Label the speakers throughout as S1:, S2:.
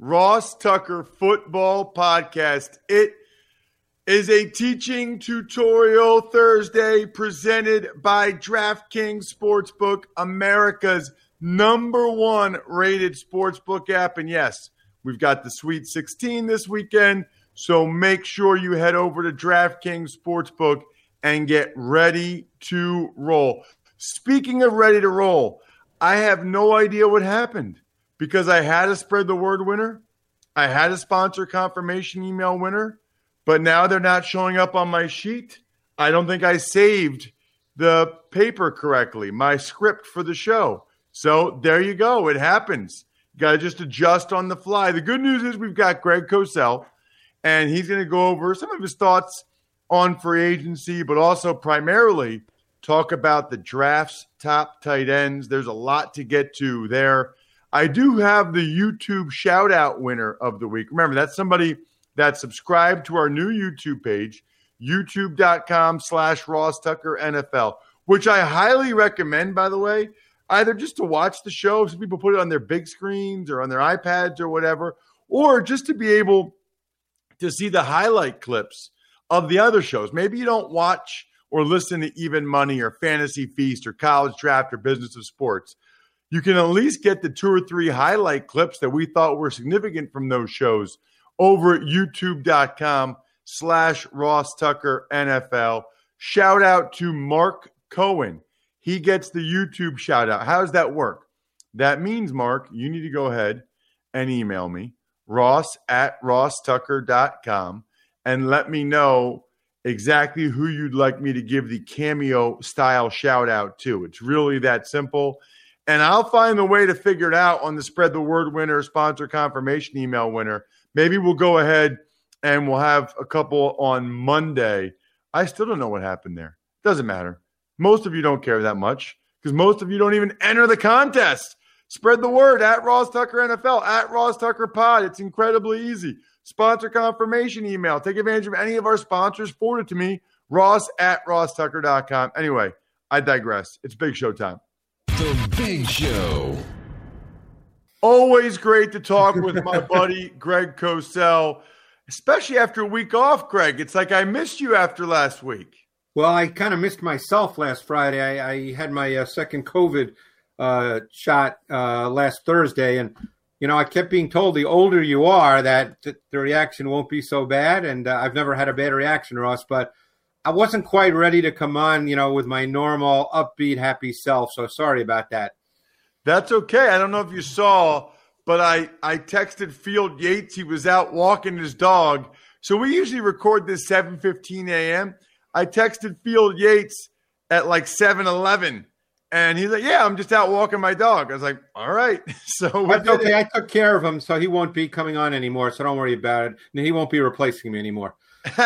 S1: Ross Tucker Football Podcast. It is a teaching tutorial Thursday presented by DraftKings Sportsbook, America's number one rated sportsbook app. And yes, we've got the Sweet 16 this weekend. So make sure you head over to DraftKings Sportsbook and get ready to roll. Speaking of ready to roll, I have no idea what happened because I had a spread the word winner. I had a sponsor confirmation email winner, but now they're not showing up on my sheet. I don't think I saved the paper correctly, my script for the show. So there you go. It happens. You got to just adjust on the fly. The good news is we've got Greg Cosell, and he's going to go over some of his thoughts on free agency, but also primarily talk about the drafts, top tight ends. There's a lot to get to there. I do have the YouTube shout out winner of the week. Remember, that's somebody that subscribed to our new YouTube page, youtube.com slash Ross Tucker NFL, which I highly recommend, by the way, either just to watch the show, some people put it on their big screens or on their iPads or whatever, or just to be able to see the highlight clips of the other shows. Maybe you don't watch or listen to Even Money or Fantasy Feast or College Draft or Business of Sports, you can at least get the two or three highlight clips that we thought were significant from those shows over at youtube.com slash Ross Tucker NFL. Shout out to Mark Cohen. He gets the YouTube shout out. How does that work? That means, Mark, you need to go ahead and email me, ross at rosstucker.com, and let me know exactly who you'd like me to give the cameo style shout out to. It's really that simple. And I'll find the way to figure it out on the spread the word winner, sponsor confirmation email winner. Maybe we'll go ahead and we'll have a couple on Monday. I still don't know what happened there. Doesn't matter. Most of you don't care that much because most of you don't even enter the contest. Spread the word at Ross Tucker NFL, at Ross Tucker Pod. It's incredibly easy. Sponsor confirmation email. Take advantage of any of our sponsors. Forward it to me, ross at rosstucker.com. Anyway, I digress. It's big show time.
S2: The Big Show.
S1: Always great to talk with my buddy Greg Cosell, especially after a week off, Greg. It's like I missed you after last week.
S3: Well, I kind of missed myself last Friday. I, I had my uh, second COVID uh, shot uh, last Thursday, and you know, I kept being told the older you are that th- the reaction won't be so bad. And uh, I've never had a bad reaction, Ross, but I wasn't quite ready to come on, you know, with my normal upbeat, happy self. So sorry about that.
S1: That's okay. I don't know if you saw, but I, I texted Field Yates. He was out walking his dog. So we usually record this 7.15 a.m. I texted Field Yates at like 7.11 and he's like, "Yeah, I'm just out walking my dog." I was like, "All right." So
S3: that's okay. I took care of him, so he won't be coming on anymore. So don't worry about it. And he won't be replacing me anymore.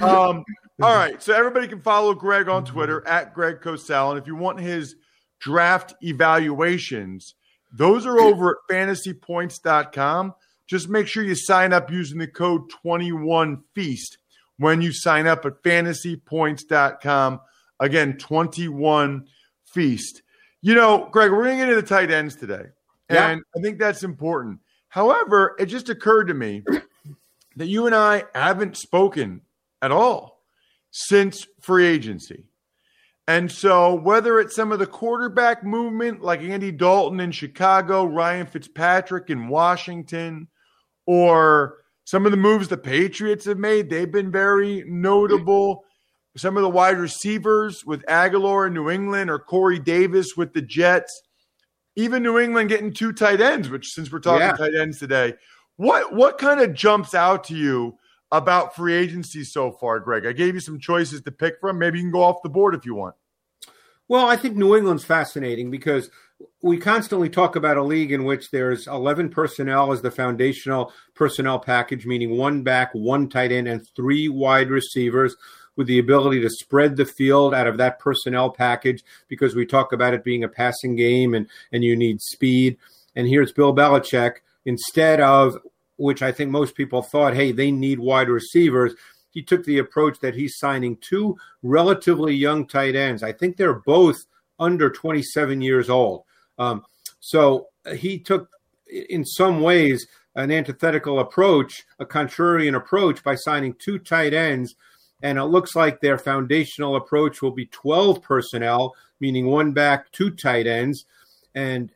S1: um, all right. So everybody can follow Greg on Twitter at Greg Cosell, and if you want his draft evaluations, those are over at fantasypoints.com. Just make sure you sign up using the code 21feast when you sign up at fantasypoints.com Again, 21 feast. You know, Greg, we're going to get into the tight ends today.
S3: Yeah.
S1: And I think that's important. However, it just occurred to me that you and I haven't spoken at all since free agency. And so, whether it's some of the quarterback movement like Andy Dalton in Chicago, Ryan Fitzpatrick in Washington, or some of the moves the Patriots have made, they've been very notable. Some of the wide receivers with Agholor in New England or Corey Davis with the Jets. Even New England getting two tight ends, which since we're talking
S3: Yeah.
S1: tight ends today, what what kind of jumps out to you about free agency so far, Greg? I gave you some choices to pick from. Maybe you can go off the board if you want.
S3: Well, I think New England's fascinating because we constantly talk about a league in which there's 11 personnel as the foundational personnel package, meaning one back, one tight end, and three wide receivers with the ability to spread the field out of that personnel package because we talk about it being a passing game and, and you need speed. And here's Bill Belichick, instead of which I think most people thought, hey, they need wide receivers. He took the approach that he's signing two relatively young tight ends. I think they're both under 27 years old. Um, so he took, in some ways, an antithetical approach, a contrarian approach by signing two tight ends. And it looks like their foundational approach will be 12 personnel, meaning one back, two tight ends. And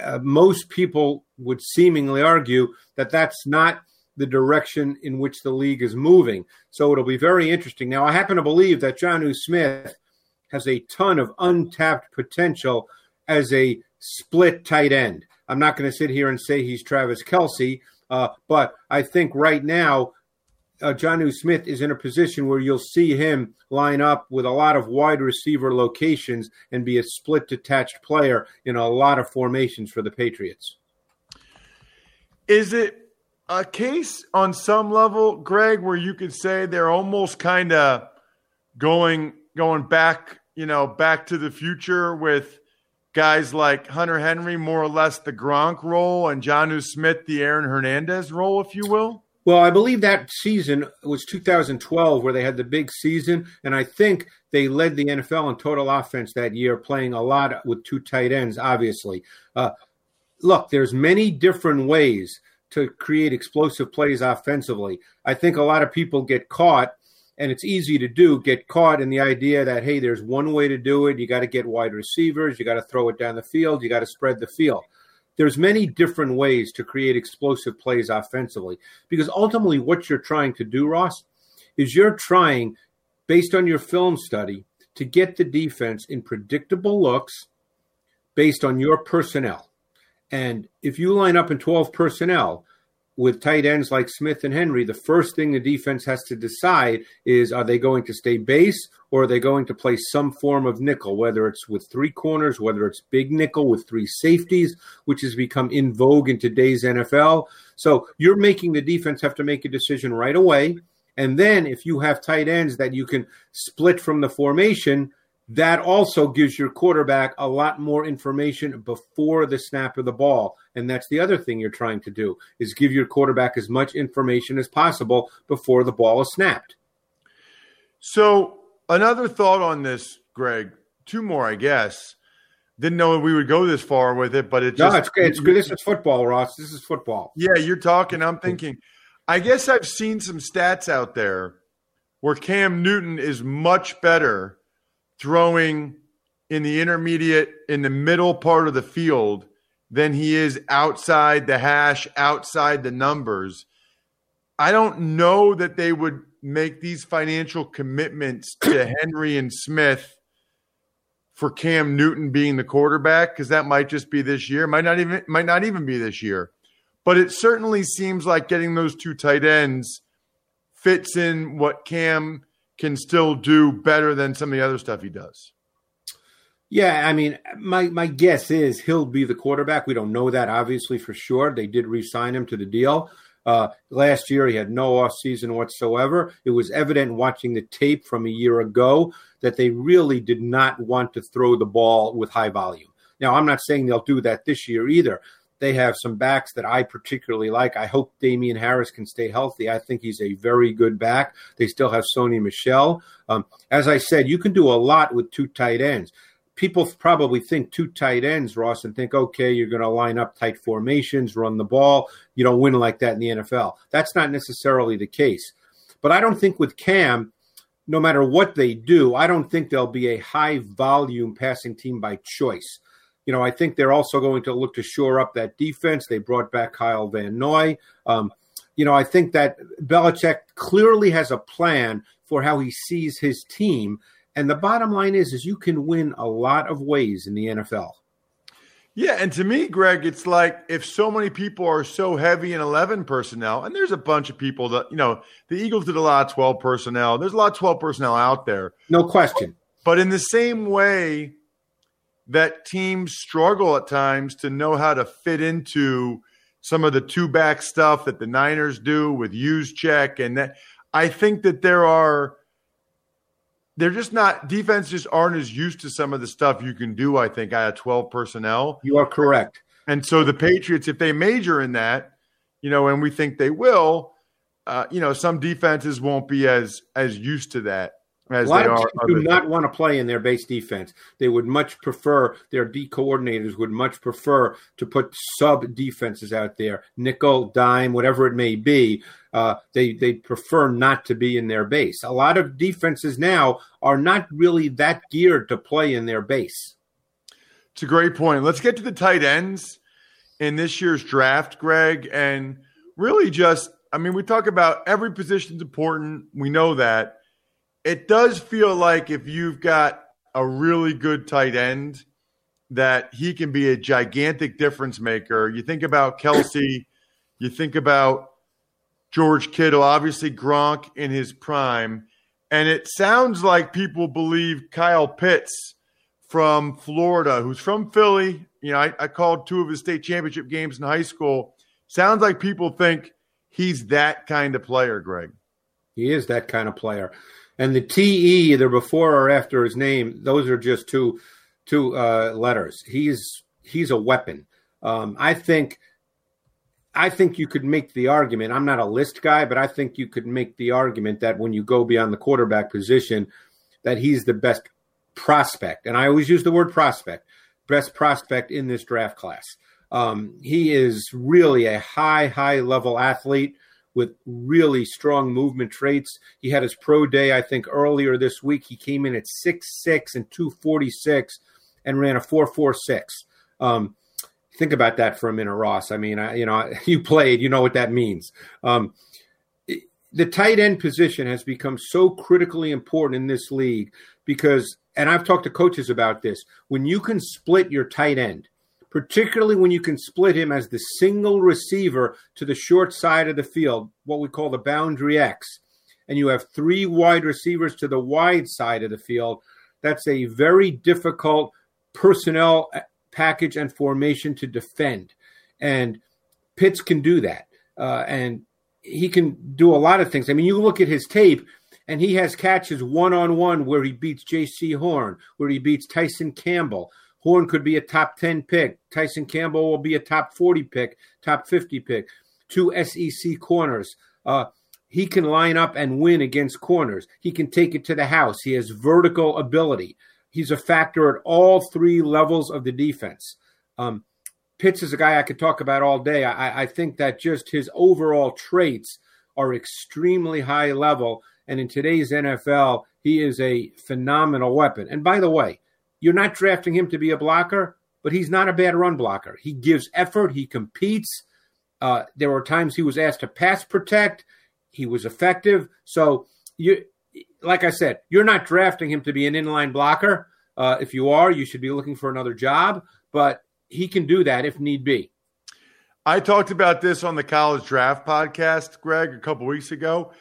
S3: uh, most people would seemingly argue that that's not the direction in which the league is moving. So it'll be very interesting. Now, I happen to believe that Jonnu Smith has a ton of untapped potential as a split tight end. I'm not going to sit here and say he's Travis Kelce, uh, but I think right now, uh, Jonnu Smith is in a position where you'll see him line up with a lot of wide receiver locations and be a split detached player in a lot of formations for the Patriots.
S1: Is it a case on some level, Greg, where you could say they're almost kind of going going back, you know, back to the future with guys like Hunter Henry, more or less the Gronk role, and Jonnu Smith, the Aaron Hernandez role, if you will?
S3: Well, I believe that season was 2012 where they had the big season, and I think they led the NFL in total offense that year, playing a lot with two tight ends. Obviously, uh, look, there's many different ways to create explosive plays offensively. I think a lot of people get caught, and it's easy to do, get caught in the idea that hey, there's one way to do it. You got to get wide receivers, you got to throw it down the field, you got to spread the field there's many different ways to create explosive plays offensively because ultimately what you're trying to do ross is you're trying based on your film study to get the defense in predictable looks based on your personnel and if you line up in 12 personnel with tight ends like Smith and Henry, the first thing the defense has to decide is are they going to stay base or are they going to play some form of nickel, whether it's with three corners, whether it's big nickel with three safeties, which has become in vogue in today's NFL. So you're making the defense have to make a decision right away. And then if you have tight ends that you can split from the formation, that also gives your quarterback a lot more information before the snap of the ball and that's the other thing you're trying to do is give your quarterback as much information as possible before the ball is snapped
S1: So, another thought on this, Greg. Two more, I guess. Didn't know we would go this far with it, but it
S3: no
S1: just
S3: it's good it's good this is football ross this is football
S1: Yeah, you're talking. I'm thinking. I guess I've seen some stats out there where Cam Newton is much better throwing in the intermediate, in the middle part of the field than he is outside the hash, outside the numbers. I don't know that they would make these financial commitments to Henry and Smith for Cam Newton being the quarterback because that might just be this year. Might not even might not even be this year. But it certainly seems like getting those two tight ends fits in what Cam can still do better than some of the other stuff he does.
S3: yeah i mean my my guess is he'll be the quarterback. We don't know that obviously for sure. They did re-sign him to the deal. Uh, last year he had no off season whatsoever. It was evident watching the tape from a year ago that they really did not want to throw the ball with high volume. Now i'm not saying they'll do that this year either they have some backs that I particularly like. I hope Damien Harris can stay healthy. I think he's a very good back. They still have Sony Michel. Um, as I said, you can do a lot with two tight ends. People probably think two tight ends, Ross, and think, okay, you're going to line up tight formations, run the ball. You don't win like that in the NFL. That's not necessarily the case. But I don't think with Cam, no matter what they do, I don't think they'll be a high volume passing team by choice. You know, I think they're also going to look to shore up that defense. They brought back Kyle Van Noy. Um, you know, I think that Belichick clearly has a plan for how he sees his team. And the bottom line is, is you can win a lot of ways in the NFL.
S1: Yeah, and to me, Greg, it's like if so many people are so heavy in 11 personnel, and there's a bunch of people that, you know, the Eagles did a lot of 12 personnel. There's a lot of 12 personnel out there.
S3: No question.
S1: But in the same way that teams struggle at times to know how to fit into some of the two back stuff that the Niners do with Juszczyk and that I think that there are they're just not defense just aren't as used to some of the stuff you can do, I think, I had 12 personnel.
S3: You are correct.
S1: And so the Patriots, if they major in that, you know, and we think they will, uh, you know, some defenses won't be as as used to that as
S3: a lot
S1: they
S3: of do not want to play in their base defense. They would much prefer their D coordinators would much prefer to put sub defenses out there, nickel, dime, whatever it may be. Uh, they they prefer not to be in their base. A lot of defenses now are not really that geared to play in their base.
S1: It's a great point. Let's get to the tight ends in this year's draft, Greg, and really just I mean, we talk about every position's important. We know that it does feel like if you've got a really good tight end, that he can be a gigantic difference maker. You think about Kelce, you think about George Kittle, obviously Gronk in his prime. And it sounds like people believe Kyle Pitts from Florida, who's from Philly. You know, I, I called two of his state championship games in high school. Sounds like people think he's that kind of player, Greg.
S3: He is that kind of player and the TE either before or after his name, those are just two two uh, letters. He's he's a weapon. Um, I think I think you could make the argument. I'm not a list guy, but I think you could make the argument that when you go beyond the quarterback position, that he's the best prospect. And I always use the word prospect, best prospect in this draft class. Um, he is really a high, high level athlete with really strong movement traits. He had his pro day, I think, earlier this week. He came in at six six and 246 and ran a 446. Um, think about that for a minute, Ross. I mean, I, you know, you played, you know what that means. Um, the tight end position has become so critically important in this league because, and I've talked to coaches about this, when you can split your tight end, particularly when you can split him as the single receiver to the short side of the field, what we call the boundary X, and you have three wide receivers to the wide side of the field. That's a very difficult personnel uh, package and formation to defend. And Pitts can do that. Uh, and he can do a lot of things. I mean, you look at his tape, and he has catches one on one where he beats Jaycee Horn, where he beats Tyson Campbell, Horn could be a top 10 pick. Tyson Campbell will be a top 40 pick, top 50 pick. Two SEC corners. Uh, he can line up and win against corners. He can take it to the house. He has vertical ability. He's a factor at all three levels of the defense. Um, Pitts is a guy I could talk about all day. I, I think that just his overall traits are extremely high level. And in today's NFL, he is a phenomenal weapon. And by the way, you're not drafting him to be a blocker, but he's not a bad run blocker. He gives effort, he competes. Uh, there were times he was asked to pass protect. He was effective. So you, like I said, you're not drafting him to be an inline blocker. Uh, if you are, you should be looking for another job. But he can do that if need be.
S1: I talked about this on the college draft podcast, Greg, a couple weeks ago.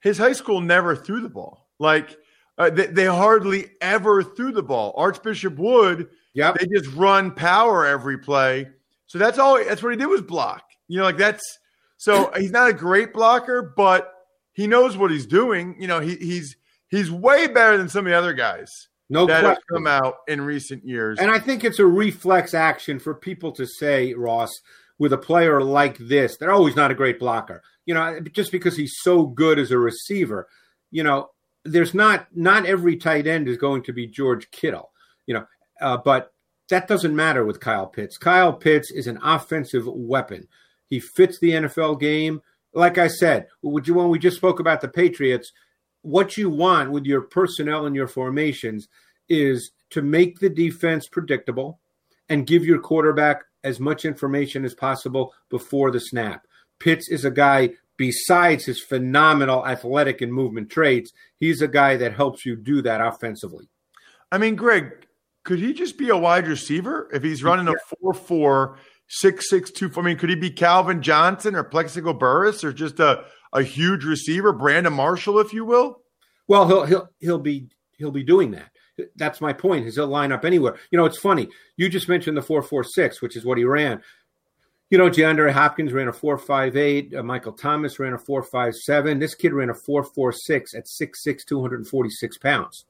S1: His high school never threw the ball. Like uh, they, they, hardly ever threw the ball. Archbishop Wood,
S3: yeah,
S1: they just run power every play. So that's all. That's what he did was block. You know, like that's so he's not a great blocker, but he knows what he's doing. You know, he, he's he's way better than some of the other guys.
S3: No
S1: that
S3: question.
S1: have come out in recent years.
S3: And I think it's a reflex action for people to say, Ross, with a player like this, they're always not a great blocker. You know, just because he's so good as a receiver, you know, there's not not every tight end is going to be George Kittle. You know, uh, but that doesn't matter with Kyle Pitts. Kyle Pitts is an offensive weapon. He fits the NFL game. Like I said, when we just spoke about the Patriots, what you want with your personnel and your formations is to make the defense predictable and give your quarterback as much information as possible before the snap. Pitts is a guy, besides his phenomenal athletic and movement traits, he's a guy that helps you do that offensively.
S1: I mean, Greg, could he just be a wide receiver if he's running a 4 4, 6 6 2? I mean, could he be Calvin Johnson or Plaxico Burress or just a, a huge receiver, Brandon Marshall, if you will?
S3: Well, he'll he'll he'll be he'll be doing that. That's my point. Is he'll line up anywhere. You know, it's funny. You just mentioned the four four six, which is what he ran. You know, DeAndre Hopkins ran a four five eight. Uh, Michael Thomas ran a four five seven. This kid ran a four four six at six six, two hundred and forty six pounds.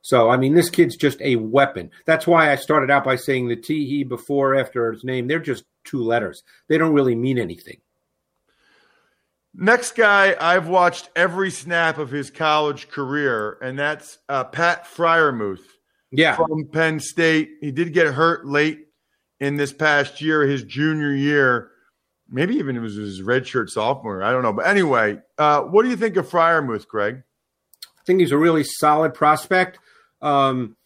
S3: So, I mean, this kid's just a weapon. That's why I started out by saying the T he before after his name. They're just two letters. They don't really mean anything.
S1: Next guy, I've watched every snap of his college career, and that's uh, Pat Freiermuth.
S3: Yeah.
S1: From Penn State. He did get hurt late in this past year, his junior year. Maybe even it was his redshirt sophomore. I don't know. But anyway, uh, what do you think of Freiermuth, Greg?
S3: I think he's a really solid prospect. Um,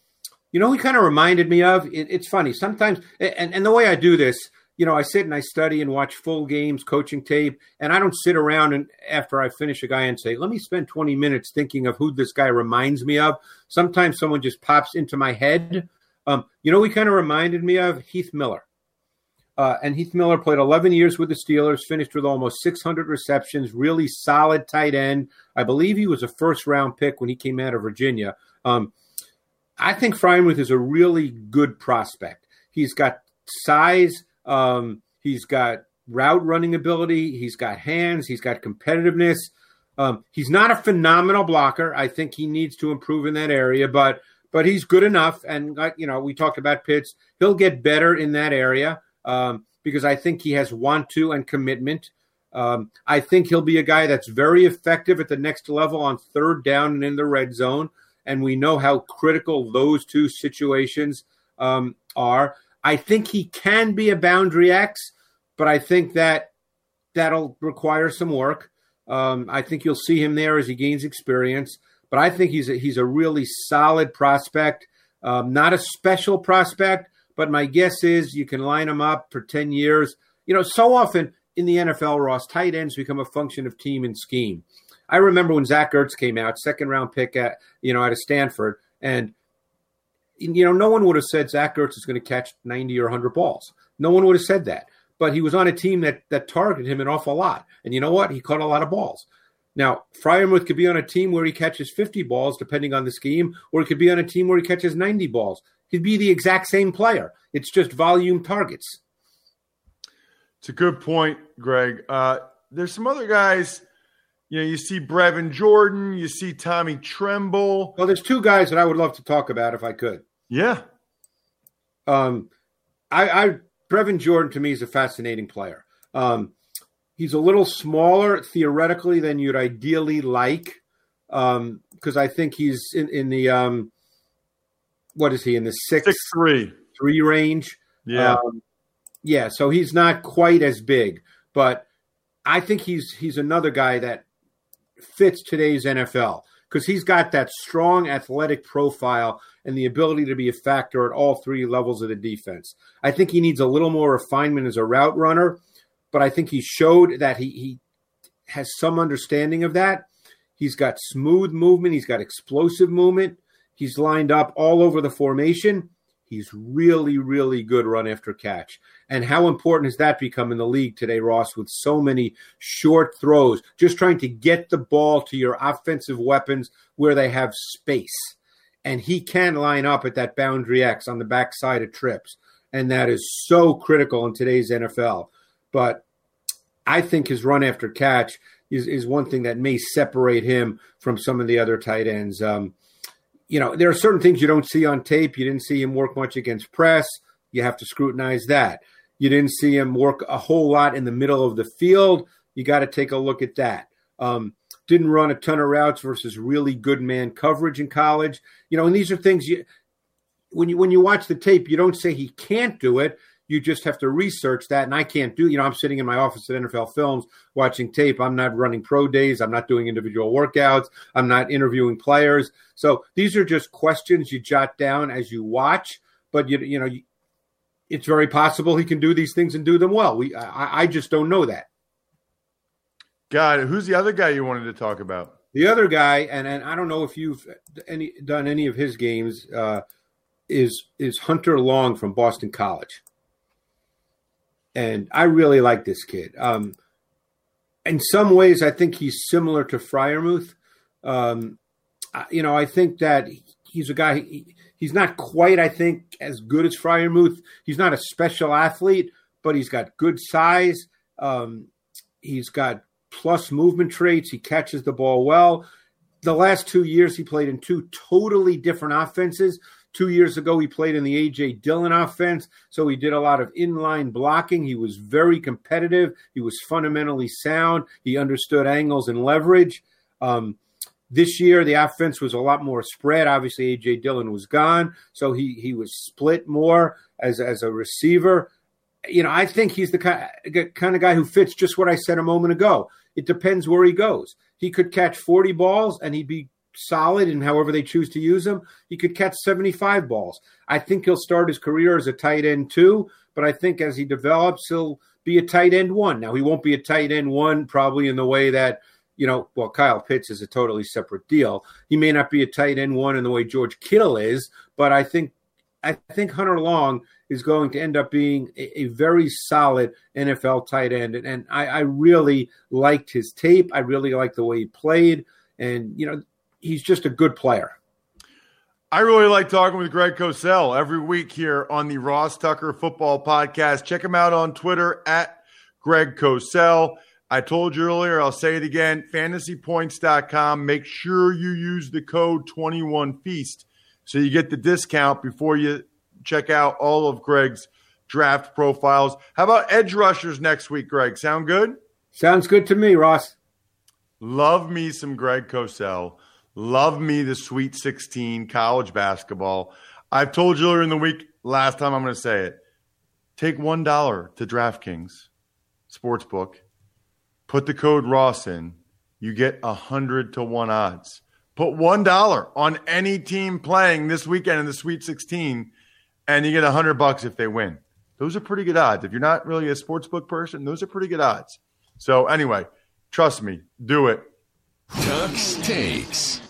S3: you know, he kind of reminded me of. It, it's funny sometimes, and, and the way I do this, you know, I sit and I study and watch full games, coaching tape, and I don't sit around and after I finish a guy and say, "Let me spend 20 minutes thinking of who this guy reminds me of." Sometimes someone just pops into my head. Um, you know, he kind of reminded me of Heath Miller. Uh, and Heath Miller played 11 years with the Steelers, finished with almost 600 receptions, really solid tight end. I believe he was a first round pick when he came out of Virginia. Um, I think Freiermuth is a really good prospect. He's got size, um, he's got route running ability. He's got hands. He's got competitiveness. Um, he's not a phenomenal blocker. I think he needs to improve in that area, but but he's good enough. And you know, we talked about Pitts. He'll get better in that area um, because I think he has want to and commitment. Um, I think he'll be a guy that's very effective at the next level on third down and in the red zone. And we know how critical those two situations um, are. I think he can be a boundary X, but I think that that'll require some work. Um, I think you'll see him there as he gains experience. But I think he's a, he's a really solid prospect, um, not a special prospect. But my guess is you can line him up for ten years. You know, so often in the NFL, Ross, tight ends become a function of team and scheme. I remember when Zach Ertz came out, second round pick at you know out of Stanford, and you know, no one would have said Zach Ertz is going to catch 90 or 100 balls. No one would have said that. But he was on a team that that targeted him an awful lot. And you know what? He caught a lot of balls. Now, Freiermuth could be on a team where he catches 50 balls, depending on the scheme, or he could be on a team where he catches 90 balls. He'd be the exact same player. It's just volume targets.
S1: It's a good point, Greg. Uh, there's some other guys – you know, you see Brevin Jordan, you see Tommy Tremble.
S3: Well, there's two guys that I would love to talk about if I could.
S1: Yeah.
S3: Um, I, I Brevin Jordan to me is a fascinating player. Um, he's a little smaller theoretically than you'd ideally like, because um, I think he's in, in the um, what is he in the six,
S1: six three
S3: three range?
S1: Yeah,
S3: um, yeah. So he's not quite as big, but I think he's he's another guy that fits today's NFL because he's got that strong athletic profile and the ability to be a factor at all three levels of the defense. I think he needs a little more refinement as a route runner, but I think he showed that he, he has some understanding of that. He's got smooth movement, he's got explosive movement, he's lined up all over the formation. He's really, really good run after catch. And how important has that become in the league today, Ross, with so many short throws, just trying to get the ball to your offensive weapons where they have space. And he can line up at that boundary X on the backside of trips. And that is so critical in today's NFL. But I think his run after catch is, is one thing that may separate him from some of the other tight ends. Um, you know, there are certain things you don't see on tape. You didn't see him work much against press. You have to scrutinize that. You didn't see him work a whole lot in the middle of the field. You got to take a look at that. Um, didn't run a ton of routes versus really good man coverage in college. You know, and these are things you when you when you watch the tape, you don't say he can't do it. You just have to research that, and I can't do. You know, I'm sitting in my office at NFL Films watching tape. I'm not running pro days. I'm not doing individual workouts. I'm not interviewing players. So these are just questions you jot down as you watch. But you you know, it's very possible he can do these things and do them well. We I, I just don't know that.
S1: God. Who's the other guy you wanted to talk about?
S3: The other guy, and, and I don't know if you've any done any of his games, uh, is is Hunter Long from Boston College, and I really like this kid. Um, in some ways, I think he's similar to Freiermuth. Um, you know, I think that he's a guy. He, he's not quite, I think, as good as Freiermuth. He's not a special athlete, but he's got good size. Um, he's got plus movement traits. He catches the ball well. The last two years, he played in two totally different offenses. Two years ago, he played in the A.J. Dillon offense, so he did a lot of inline blocking. He was very competitive. He was fundamentally sound. He understood angles and leverage. Um, this year, the offense was a lot more spread. Obviously, A.J. Dillon was gone, so he he was split more as as a receiver. You know, I think he's the kind, kind of guy who fits just what I said a moment ago. It depends where he goes. He could catch 40 balls and he'd be solid in however they choose to use him. He could catch 75 balls. I think he'll start his career as a tight end too, but I think as he develops, he'll be a tight end one. Now, he won't be a tight end one probably in the way that, you know, well, Kyle Pitts is a totally separate deal. He may not be a tight end one in the way George Kittle is, but I think I think Hunter Long is going to end up being a, a very solid NFL tight end. And, and I, I, really liked his tape. I really liked the way he played. And, you know, he's just a good player.
S1: I really like talking with Greg Cosell every week here on the Ross Tucker Football Podcast. Check him out on Twitter at Greg Cosell. I told you earlier, I'll say it again fantasypoints.com. Make sure you use the code 21Feast so you get the discount before you check out all of Greg's draft profiles. How about edge rushers next week, Greg? Sound good?
S3: Sounds good to me, Ross.
S1: Love me some Greg Cosell. Love me the Sweet 16 college basketball. I've told you earlier in the week, last time I'm going to say it. Take $1 to DraftKings Sportsbook, put the code Ross in, you get 100 to 1 odds. Put $1 on any team playing this weekend in the Sweet 16 and you get a hundred bucks if they win. Those are pretty good odds. If you're not really a sportsbook person, those are pretty good odds. So anyway, trust me, do it.
S2: Tux takes.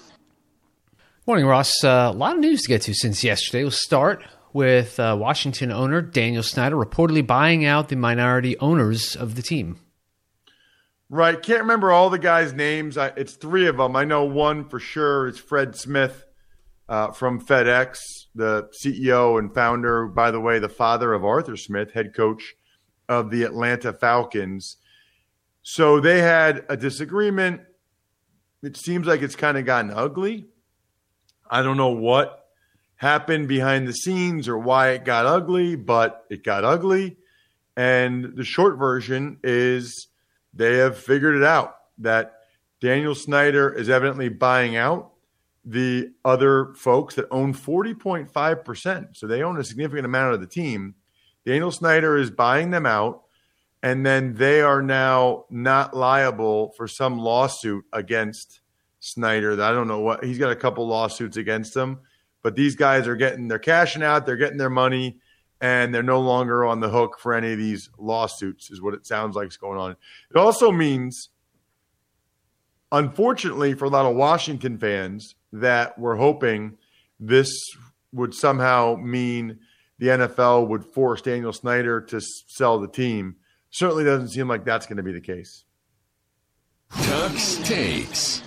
S4: Morning, Ross. Uh, a lot of news to get to since yesterday. We'll start with uh, Washington owner Daniel Snyder reportedly buying out the minority owners of the team.
S1: Right. Can't remember all the guys' names. I, it's three of them. I know one for sure is Fred Smith uh, from FedEx, the CEO and founder, by the way, the father of Arthur Smith, head coach of the Atlanta Falcons. So they had a disagreement. It seems like it's kind of gotten ugly. I don't know what happened behind the scenes or why it got ugly, but it got ugly. And the short version is they have figured it out that Daniel Snyder is evidently buying out the other folks that own 40.5%. So they own a significant amount of the team. Daniel Snyder is buying them out, and then they are now not liable for some lawsuit against Snyder. I don't know what he's got a couple lawsuits against him, but these guys are getting they're cashing out, they're getting their money, and they're no longer on the hook for any of these lawsuits, is what it sounds like is going on. It also means, unfortunately, for a lot of Washington fans, that we're hoping this would somehow mean the NFL would force Daniel Snyder to sell the team. Certainly doesn't seem like that's going to be the case.
S2: Tux takes.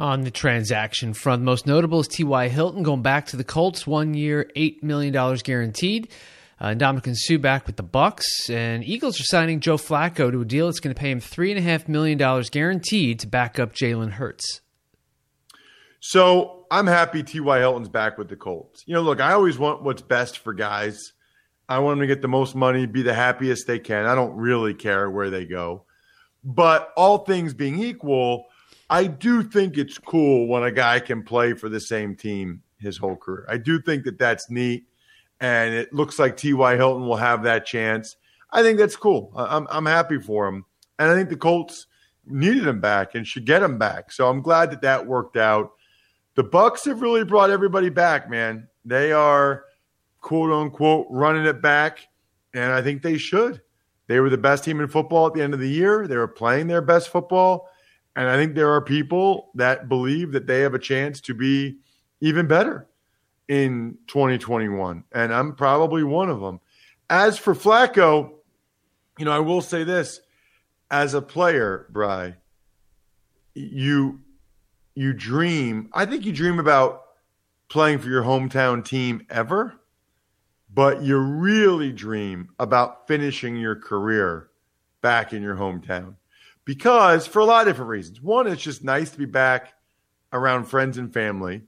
S4: On the transaction front, most notable is T.Y. Hilton going back to the Colts, one year, $8 million guaranteed. Uh, Ndamukong Suh back with the Bucs, and Eagles are signing Joe Flacco to a deal that's going to pay him three and a half million dollars guaranteed to back up Jalen Hurts.
S1: So I'm happy T.Y. Hilton's back with the Colts. You know, look, I always want what's best for guys. I want them to get the most money, be the happiest they can. I don't really care where they go. But all things being equal, I do think it's cool when a guy can play for the same team his whole career. I do think that that's neat. And it looks like T.Y. Hilton will have that chance. I think that's cool. I'm, I'm happy for him. And I think the Colts needed him back and should get him back. So I'm glad that that worked out. The Bucs have really brought everybody back, man. They are quote unquote running it back, and I think they should. They were the best team in football at the end of the year. They were playing their best football, and I think there are people that believe that they have a chance to be even better in 2021, and I'm probably one of them. As for Flacco, you know, I will say this: as a player, Bry, you you dream. I think you dream about playing for your hometown team ever, but you really dream about finishing your career back in your hometown. Because for a lot of different reasons. One, it's just nice to be back around friends and family.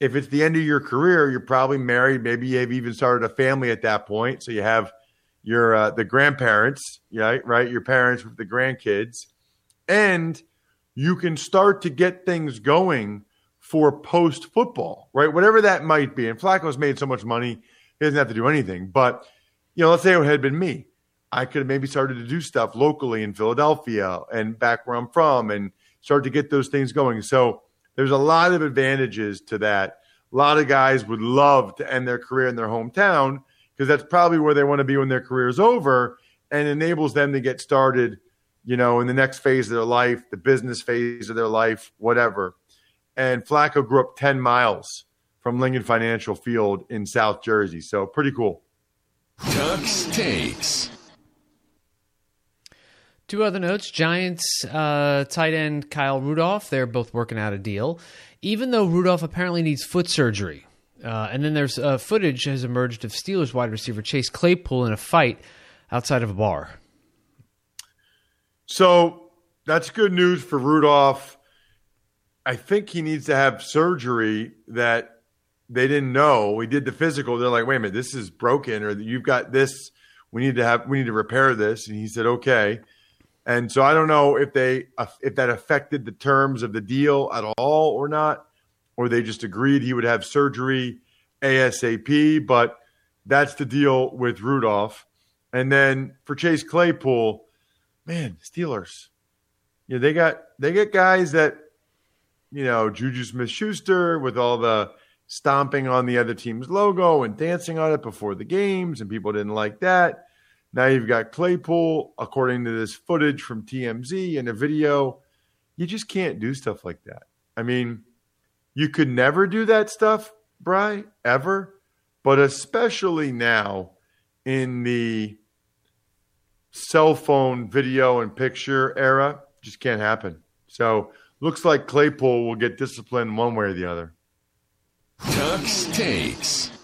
S1: If it's the end of your career, you're probably married. Maybe you've even started a family at that point. So you have your uh, the grandparents, right? Right, your parents with the grandkids, and you can start to get things going for post football, right? Whatever that might be. And Flacco's made so much money, he doesn't have to do anything. But you know, let's say it had been me, I could have maybe started to do stuff locally in Philadelphia and back where I'm from, and start to get those things going. So there's a lot of advantages to that. A lot of guys would love to end their career in their hometown because that's probably where they want to be when their career is over and enables them to get started, you know, in the next phase of their life, the business phase of their life, whatever. And Flacco grew up 10 miles from Lincoln Financial Field in South Jersey. So pretty cool.
S2: Tux takes.
S4: Two other notes Giants uh, tight end Kyle Rudolph, they're both working out a deal, even though Rudolph apparently needs foot surgery. Uh, and then there's uh, footage has emerged of Steelers wide receiver Chase Claypool in a fight outside of a bar.
S1: So that's good news for Rudolph. I think he needs to have surgery that they didn't know. We did the physical. They're like, wait a minute, this is broken, or you've got this. We need to have. We need to repair this. And he said, okay. And so I don't know if they if that affected the terms of the deal at all or not or they just agreed he would have surgery ASAP. But that's the deal with Rudolph. And then for Chase Claypool, man, Steelers, you know, they got they get guys that, you know, Juju Smith Schuster with all the stomping on the other team's logo and dancing on it before the games, and people didn't like that. Now you've got Claypool, according to this footage from TMZ and a video. You just can't do stuff like that. I mean, you could never do that stuff, Bry, ever, but especially now in the cell phone video and picture era, just can't happen. So looks like Claypool will get disciplined one way or the other.
S2: Tux takes.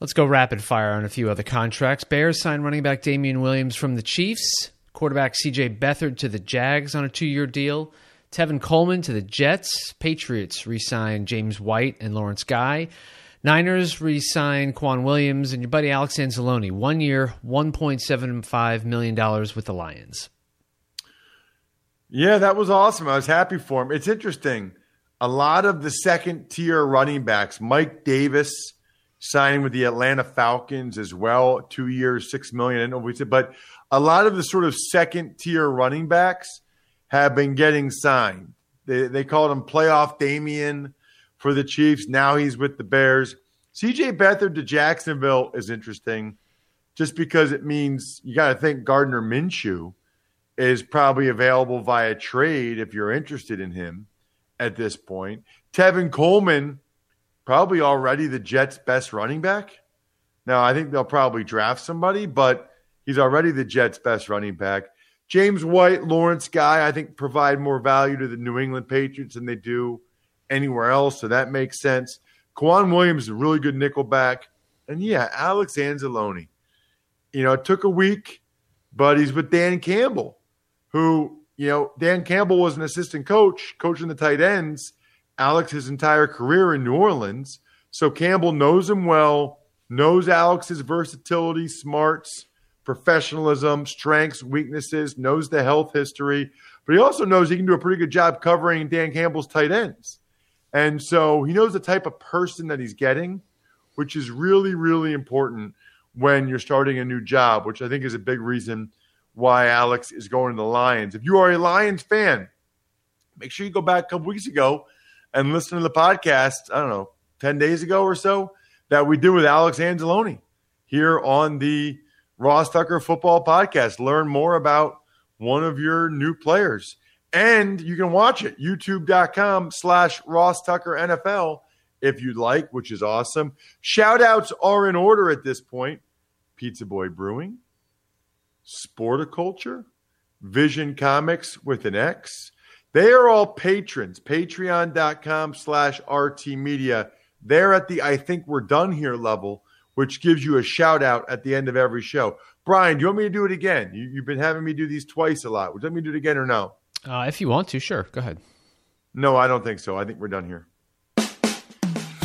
S4: Let's go rapid fire on a few other contracts. Bears signed running back Damien Williams from the Chiefs, quarterback CJ Beathard to the Jags on a two year deal. Tevin Coleman to the Jets. Patriots re signed James White and Lawrence Guy. Niners re signed K'Waun Williams and your buddy Alex Anzalone. One year, $1.75 million with the Lions.
S1: Yeah, that was awesome. I was happy for him. It's interesting. A lot of the second tier running backs, Mike Davis signing with the Atlanta Falcons as well, two years, six million. I know we said, but a lot of the sort of second tier running backs have been getting signed. They, they called him playoff Damien for the Chiefs. Now he's with the Bears. CJ Beathard to Jacksonville is interesting just because it means you got to think Gardner Minshew is probably available via trade if you're interested in him at this point. Tevin Coleman, probably already the Jets' best running back. Now, I think they'll probably draft somebody, but he's already the Jets' best running back. James White, Lawrence Guy, I think provide more value to the New England Patriots than they do anywhere else. So that makes sense. K'Waun Williams is a really good nickel back. And yeah, Alex Anzalone. You know, it took a week, but he's with Dan Campbell, who, you know, Dan Campbell was an assistant coach, coaching the tight ends, Alex his entire career in New Orleans. So Campbell knows him well. knows Alex's versatility, smarts, professionalism, strengths, weaknesses, knows the health history, but he also knows he can do a pretty good job covering Dan Campbell's tight ends. And so he knows the type of person that he's getting, which is really, really important when you're starting a new job, which I think is a big reason why Alex is going to the Lions. If you are a Lions fan, make sure you go back a couple weeks ago and listen to the podcast, I don't know, 10 days ago or so, that we did with Alex Angeloni here on the Ross Tucker Football Podcast. Learn more about one of your new players. And you can watch it, youtube.com slash Ross Tucker NFL if you'd like, which is awesome. Shout outs are in order at this point Pizza Boy Brewing, Sporticulture, Vision Comics with an X. They are all patrons. Patreon.com slash RT Media. They're at the I think we're done here level, which gives you a shout out at the end of every show. Brian, do you want me to do it again? You, have been having me do these twice a lot. Would you let me do it again or no?
S4: Uh, if you want to, sure. Go ahead.
S1: No, I don't think so. I think we're done here.